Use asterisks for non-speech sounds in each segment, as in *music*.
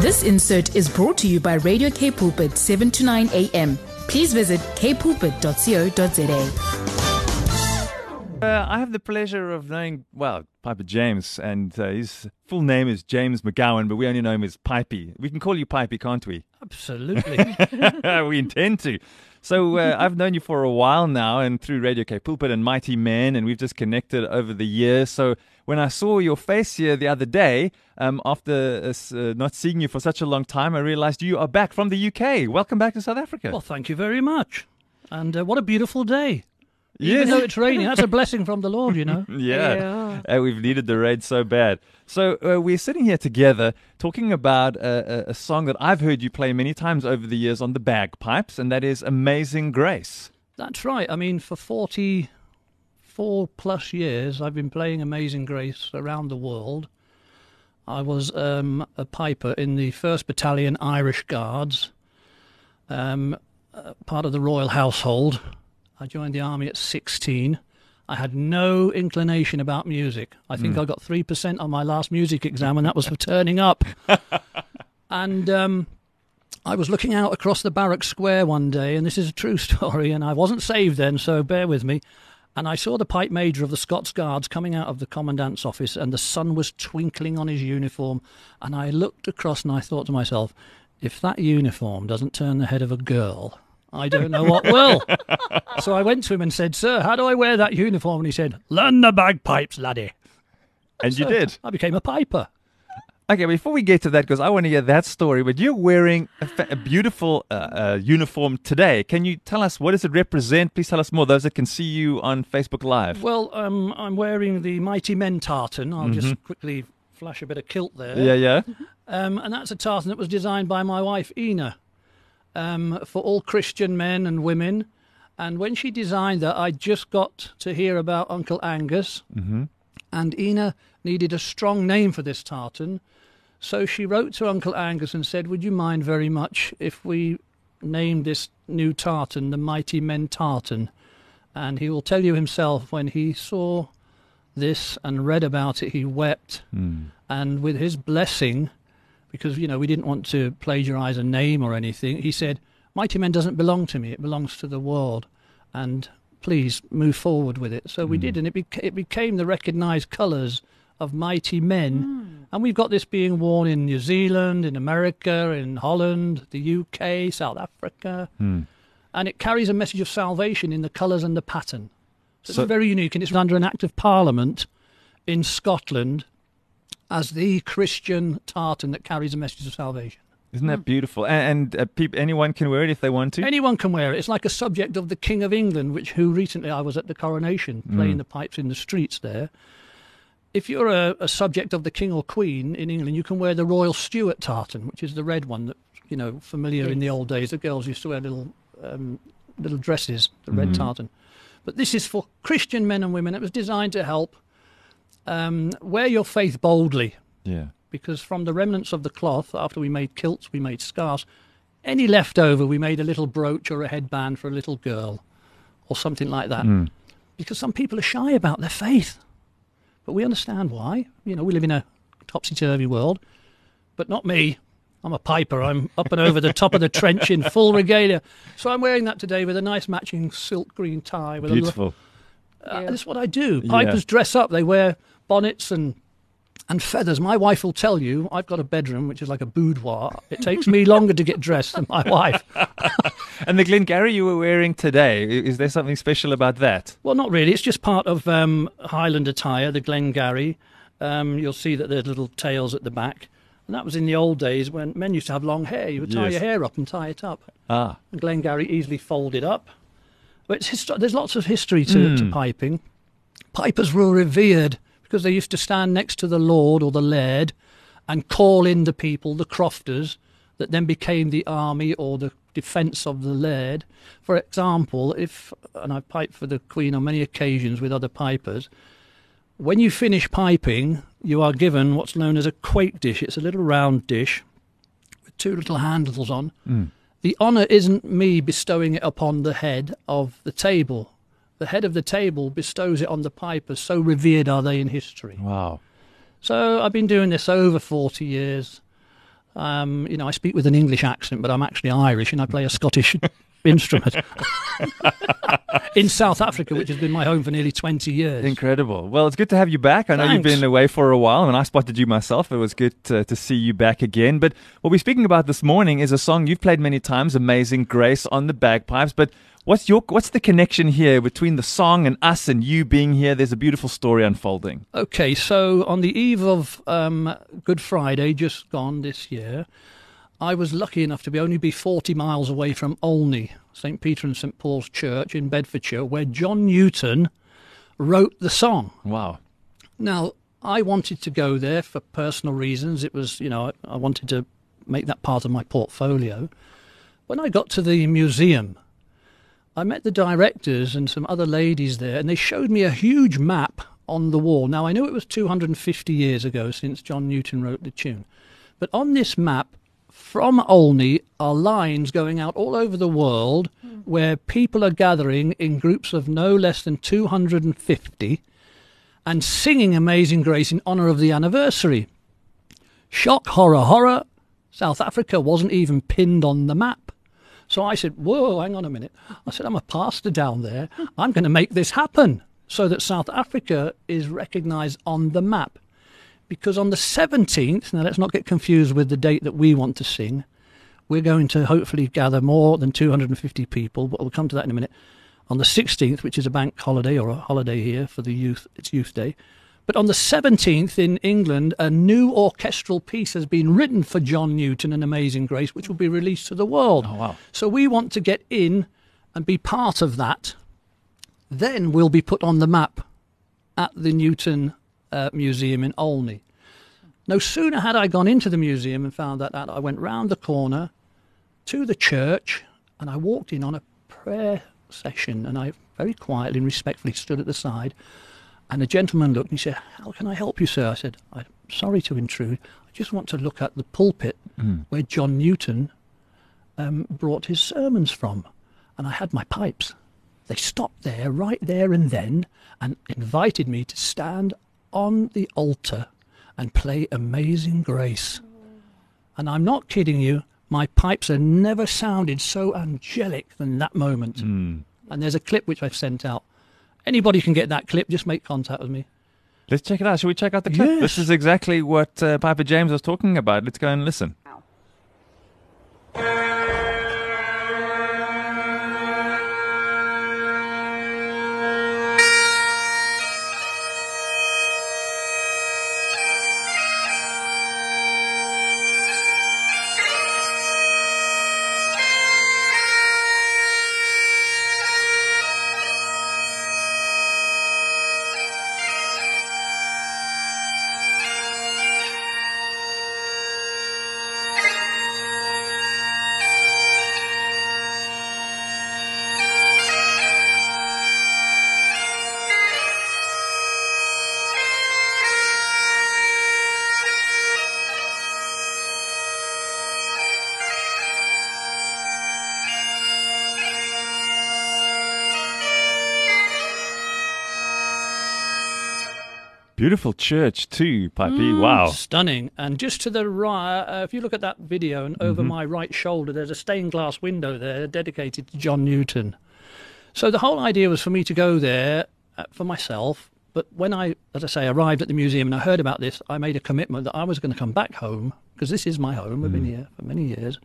This insert is brought to you by Radio K Pulpit 7 to 9 a.m. Please visit kpulpit.co.za. Uh, I have the pleasure of knowing, well, Piper James, and uh, his full name is James McGowan, but we only know him as Pipey. We can call you Pipey, can't we? Absolutely. *laughs* we intend to. So uh, *laughs* I've known you for a while now, and through Radio K Pulpit and Mighty Men, and we've just connected over the years. So when I saw your face here the other day, um, after uh, uh, not seeing you for such a long time, I realized you are back from the UK. Welcome back to South Africa. well, thank you very much. And uh, what a beautiful day. Yes. Even though it's raining, that's a blessing from the Lord, you know. *laughs* Yeah, Uh, we've needed the rain so bad. So uh, we're sitting here together talking about a, a, a song that I've heard you play many times over the years on the bagpipes, and that is "Amazing Grace." That's right. I mean, for 44 plus years, I've been playing Amazing Grace around the world. I was um, a piper in the 1st Battalion Irish Guards, um, uh, part of the royal household. I joined the army at 16. I had no inclination about music. I think I got 3% on my last music exam, and that was for *laughs* turning up. and um, I was looking out across the barrack square one day, and this is a true *laughs* story, and I wasn't saved then, so bear with me. And I saw the pipe major of the Scots Guards coming out of the commandant's office, and the sun was twinkling on his uniform. And I looked across and I thought to myself, if that uniform doesn't turn the head of a girl, I don't know what will. so I went to him and said, Sir, how do I wear that uniform? And he said, Learn the bagpipes, laddie. And you did. I became a piper. Okay, before we get to that, because I want to hear that story, but you're wearing a, fa- a beautiful uh, uh, uniform today. Can you tell us what does it represent? Please tell us more. Those that can see you on Facebook Live. Well, um, I'm wearing the Mighty Men tartan. I'll just quickly flash a bit of kilt there. Yeah, yeah. Um, and that's a tartan that was designed by my wife, Ina, um, for all Christian men and women. And when she designed that, I just got to hear about Uncle Angus. Mm-hmm. And Ina needed a strong name for this tartan. So she wrote to Uncle Angus and said, Would you mind very much if we named this new tartan the Mighty Men Tartan? And he will tell you himself when he saw this and read about it, he wept. And with his blessing, because, you know, we didn't want to plagiarize a name or anything, he said, Mighty Men doesn't belong to me, it belongs to the world. And please move forward with it. So we hmm. did, and it, beca- it became the recognized colors of Mighty Men. Hmm. And we've got this being worn in New Zealand, in America, in Holland, the UK, South Africa. Hmm. And it carries a message of salvation in the colours and the pattern. So, So- it's very unique, and it's under an act of parliament in Scotland as the Christian tartan that carries a message of salvation. Isn't that beautiful? And, and uh, peop- anyone can wear it if they want to. Anyone can wear it. It's like a subject of the King of England, which who recently I was at the coronation playing the pipes in the streets there. If you're a, a subject of the King or Queen in England, you can wear the Royal Stuart tartan, which is the red one that you know familiar in the old days. The girls used to wear little um, little dresses, the red tartan. But this is for Christian men and women. It was designed to help um, wear your faith boldly yeah. because from the remnants of the cloth, after we made kilts, we made scarves. Any leftover, we made a little brooch or a headband for a little girl or something like that. Because some people are shy about their faith. But we understand why. You know, we live in a topsy turvy world. But not me. I'm a piper. I'm up and over the top of the trench in full regalia. So I'm wearing that today with a nice matching silk green tie. With Beautiful. A, uh, That's what I do. Yeah. Pipers dress up. They wear bonnets and and feathers. My wife will tell you I've got a bedroom which is like a boudoir. It takes me longer to get dressed than my wife. *laughs* And the Glengarry you were wearing today, is there something special about that? Well, not really. It's just part of um, Highland attire, the Glengarry. Um, you'll see that there's little tails at the back. And that was in the old days when men used to have long hair. You would tie Yes. your hair up and tie it up. Ah. And Glengarry easily folded up. But there's lots of history to, to piping. Pipers were revered because they used to stand next to the Lord or the Laird and call in the people, the crofters, that then became the army or the defence of the Laird. For example, if, and I've piped for the Queen on many occasions with other pipers, when you finish piping, you are given what's known as a quaich dish. It's a little round dish with two little handles on. Mm. The honour isn't me bestowing it upon the head of the table. The head of the table bestows it on the pipers, so revered are they in history. Wow. So I've been doing this over 40 years. Um, you know, I speak with an English accent, but I'm actually Irish and I play a Scottish instrument in South Africa, which has been my home for nearly 20 years. Incredible. Well, it's good to have you back. I know you've been away for a while, and I spotted you myself. It was good to, to see you back again. But what we're speaking about this morning is a song you've played many times, "Amazing Grace" on the bagpipes. But what's your what's the connection here between the song and us and you being here? There's a beautiful story unfolding. Okay, so on the eve of um, Good Friday, just gone this year, I was lucky enough to be only be 40 miles away from Olney, St. Peter and St. Paul's Church in Bedfordshire, where John Newton wrote the song. Wow. Now, I wanted to go there for personal reasons. It was, you know, I, I wanted to make that part of my portfolio. When I got to the museum, I met the directors and some other ladies there, and they showed me a huge map on the wall. Now, I knew it was 250 years ago since John Newton wrote the tune, but on this map, from Olney are lines going out all over the world hmm. where people are gathering in groups of no less than 250 and singing Amazing Grace in honour of the anniversary. Shock, horror, horror. South Africa wasn't even pinned on the map. So I said, Whoa, hang on a minute. I said, I'm a pastor down there. I'm going to make this happen so that South Africa is recognised on the map. Because on the 17th, now let's not get confused with the date that we want to sing, we're going to hopefully gather more than 250 people, but we'll come to that in a minute. On the 16th, which is a bank holiday or a holiday here for the youth, it's Youth Day. But on the 17th in England, a new orchestral piece has been written for John Newton and Amazing Grace, which will be released to the world. Oh, wow. So we want to get in and be part of that. Then we'll be put on the map at the Newton uh, Museum in Olney. No sooner had I gone into the museum and found that out, I went round the corner to the church and I walked in on a prayer session and I very quietly and respectfully stood at the side and a gentleman looked and he said, How can I help you, sir? I said, I'm sorry to intrude. I just want to look at the pulpit where John Newton um, brought his sermons from. And I had my pipes. They stopped there, right there and then, and invited me to stand on the altar and play Amazing Grace. And I'm not kidding you, my pipes have never sounded so angelic than that moment. And there's a clip which I've sent out. Anybody can get that clip, just make contact with me. Let's check it out. Shall we check out the clip? This is exactly what uh, Piper James was talking about. Let's go and listen. Beautiful church too, Pipey. wow. Stunning. And just to the right, uh, if you look at that video and over my right shoulder, there's a stained glass window there dedicated to John Newton. So the whole idea was for me to go there uh, for myself. But when I, as I say, arrived at the museum and I heard about this, I made a commitment that I was going to come back home because this is my home. I've been here for many years.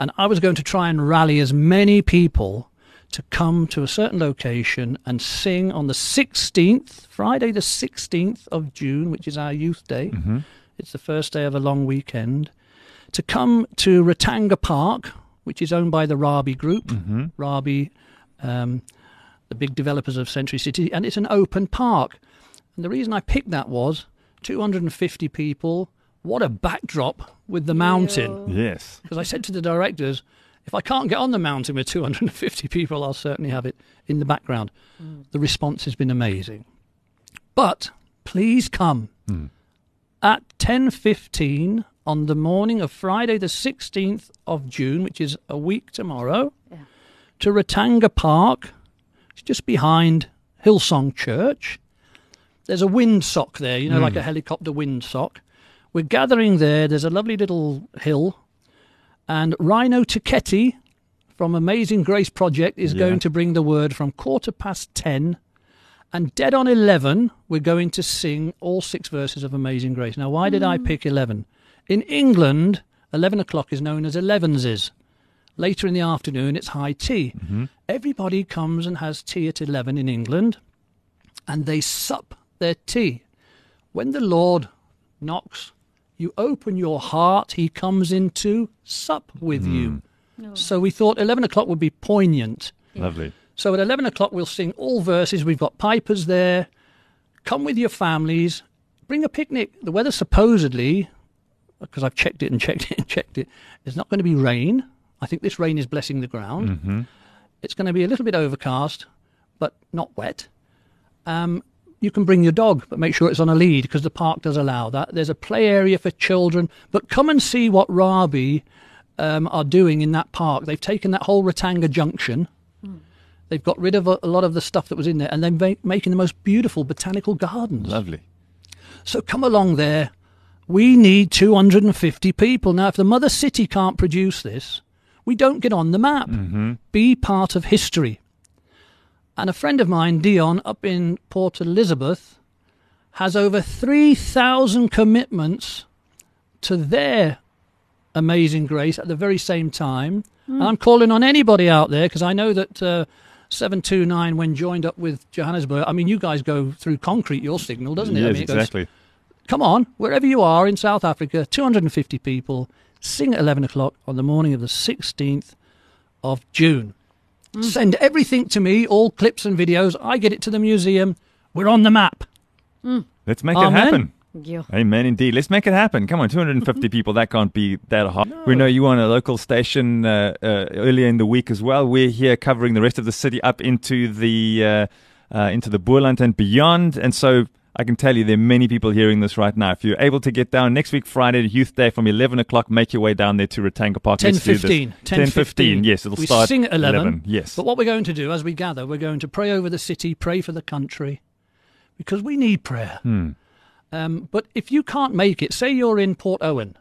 And I was going to try and rally as many people to come to a certain location and sing on the 16th, Friday the 16th of June, which is our youth day. It's the first day of a long weekend. To come to Ratanga Park, which is owned by the Rabie Group, Rabie, um, the big developers of Century City, and it's an open park. And the reason I picked that was 250 people. What a backdrop with the mountain Yes. because I said to the directors, if I can't get on the mountain with 250 people, I'll certainly have it in the background. Mm. The response has been amazing. But please come mm. at 10:15 on the morning of Friday the 16th of June, which is a week tomorrow, to Ratanga Park. It's just behind Hillsong Church. there's a windsock there, you know, like mm. a helicopter windsock. We're gathering there. There's a lovely little hill, and Rhino Tuketi from Amazing Grace Project is Yeah. going to bring the word from quarter past ten. And dead on 11, we're going to sing all six verses of Amazing Grace. Now, why did I mm. pick 11? In England, 11 o'clock is known as elevenses. Later in the afternoon, it's high tea. Mm-hmm. Everybody comes and has tea at 11 in England, and they sup their tea. When the Lord knocks, you open your heart, he comes in to sup with you. So we thought 11 o'clock would be poignant. Lovely. So at 11 o'clock, we'll sing all verses. We've got pipers there. Come with your families. Bring a picnic. The weather supposedly, because I've checked it and checked it and checked it, is not going to be rain. I think this rain is blessing the ground. It's going to be a little bit overcast, but not wet. Um, you can bring your dog, but make sure it's on a lead because the park does allow that. There's a play area for children, but come and see what Rabie um, are doing in that park. They've taken that whole Ratanga Junction. They've got rid of a, a lot of the stuff that was in there, and they're ma- making the most beautiful botanical gardens. Lovely. So come along there. We need 250 people. Now, if the mother city can't produce this, we don't get on the map. Be part of history. And a friend of mine, Dion, up in Port Elizabeth, has over 3,000 commitments to their amazing grace at the very same time. And I'm calling on anybody out there because I know that uh, 729, when joined up with Johannesburg, I mean, you guys go through concrete your signal, doesn't it? I Yes, mean, it goes- exactly. come on, wherever you are in South Africa, 250 people, sing at 11 o'clock on the morning of the 16th of June. Send everything to me, all clips and videos. I get it to the museum. We're on the map. Let's make Amen. it happen. Yeah. Amen, indeed. Let's make it happen. Come on, 250 people. That can't be that hard. We know you on a local station uh, uh, earlier in the week as well. We're here covering the rest of the city up into the uh, uh, into the Boland and beyond. And so I can tell you there are many people hearing this right now. If you're able to get down next week, Friday, Youth Day from 11 o'clock, make your way down there to Ratanga Park. 10 Let's do this. 15. 10 15. Yes, it'll we start sing at 11. Yes. But what we're going to do as we gather, we're going to pray over the city, pray for the country, because we need prayer. Hmm. Um, but if you can't make it, say you're in Port Owen,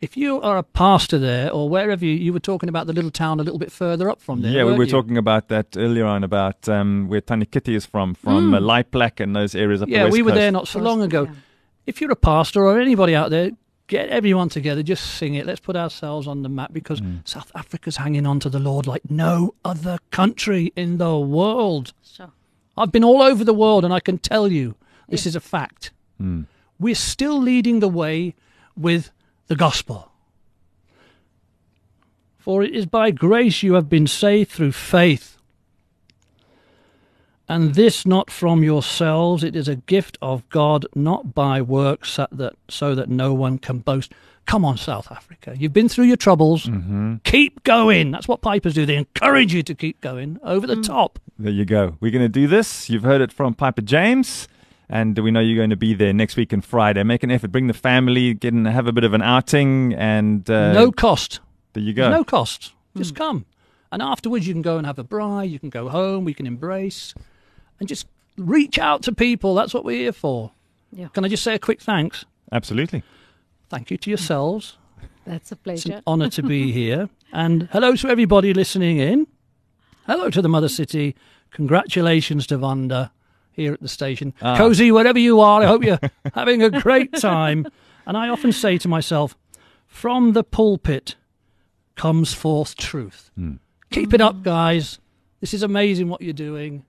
if you are a pastor there or wherever you, you were talking about the little town a little bit further up from there. Yeah, we weren't you? talking about that earlier on about um, where Tani Kitty is from, from uh, Leiplac and those areas up the. Yeah, we were coast. there not so long ago. Yeah. If you're a pastor or anybody out there, get everyone together, just sing it. Let's put ourselves on the map because Hmm. South Africa's hanging on to the Lord like no other country in the world. Sure. I've been all over the world and I can tell you this is a fact. Hmm. We're still leading the way with the gospel. For it is by grace you have been saved through faith. And this not from yourselves, it is a gift of God, not by works, so that, so that no one can boast. Come on, South Africa. You've been through your troubles. Mm-hmm. Keep going. That's what pipers do. They encourage you to keep going over the top. There you go. We're going to do this. You've heard it from Piper James. And we know you're going to be there next week and Friday. Make an effort. Bring the family. Get and have a bit of an outing. And uh, no cost. there you go. There's no cost. Just come. And afterwards, you can go and have a braai. You can go home. We can embrace. And just reach out to people. That's what we're here for. Yeah. Can I just say a quick thanks? Absolutely. Thank you to yourselves. That's a pleasure. It's an honour to be *laughs* here. And hello to everybody listening in. Hello to the Mother City. Congratulations to Vanda here at the station. Ah. Cozy, wherever you are, I hope you're *laughs* having a great time. And I often say to myself, from the pulpit comes forth truth. Keep it up, guys. This is amazing what you're doing.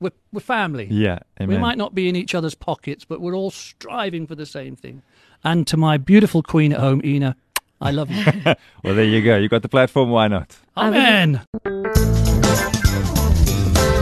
We're, we're family. Yeah. We might not be in each other's pockets, but we're all striving for the same thing. And to my beautiful queen at home, Ina, I love you. *laughs* Well, there you go. You got the platform. Why not? Amen.